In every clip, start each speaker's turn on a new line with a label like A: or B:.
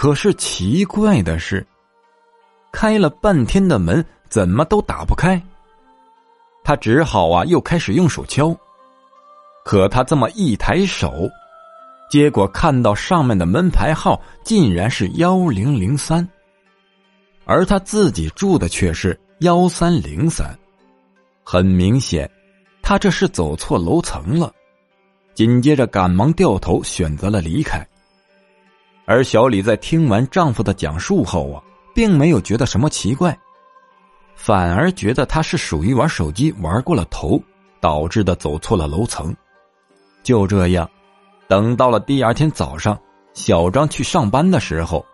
A: 可是奇怪的是，开了半天的门怎么都打不开。他只好啊，又开始用手敲。可他这么一抬手，结果看到上面的门牌号竟然是幺零零三，而他自己住的却是幺三零三。很明显，他这是走错楼层了。紧接着，赶忙掉头选择了离开。而小李在听完丈夫的讲述后啊，并没有觉得什么奇怪，反而觉得他是属于玩手机玩过了头，导致的走错了楼层。就这样，等到了第二天早上，小张去上班的时候，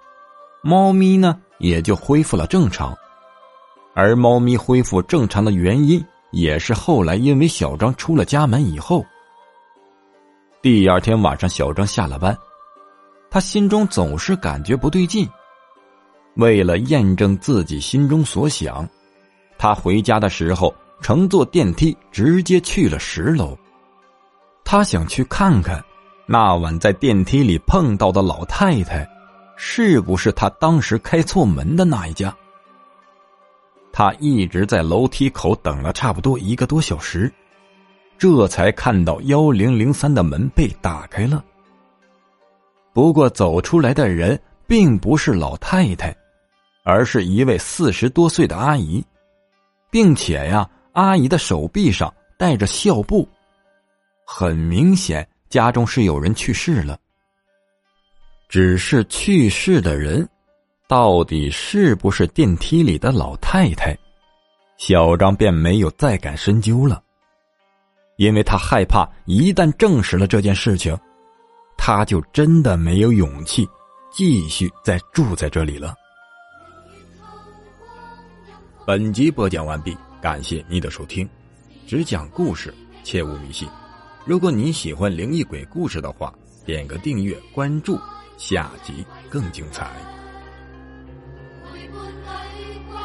A: 猫咪呢也就恢复了正常。而猫咪恢复正常的原因，也是后来因为小张出了家门以后。第二天晚上，小张下了班，他心中总是感觉不对劲。为了验证自己心中所想，他回家的时候乘坐电梯直接去了十楼。他想去看看，那晚在电梯里碰到的老太太，是不是他当时开错门的那一家？他一直在楼梯口等了差不多一个多小时，这才看到幺零零三的门被打开了。不过走出来的人并不是老太太，而是一位四十多岁的阿姨，并且呀，阿姨的手臂上带着孝布。很明显，家中是有人去世了。只是去世的人，到底是不是电梯里的老太太？小张便没有再敢深究了，因为他害怕一旦证实了这件事情，他就真的没有勇气继续再住在这里了。本集播讲完毕，感谢你的收听，只讲故事，切勿迷信。如果你喜欢灵异鬼故事的话，点个订阅关注，下集更精彩。
B: 陪伴女鬼，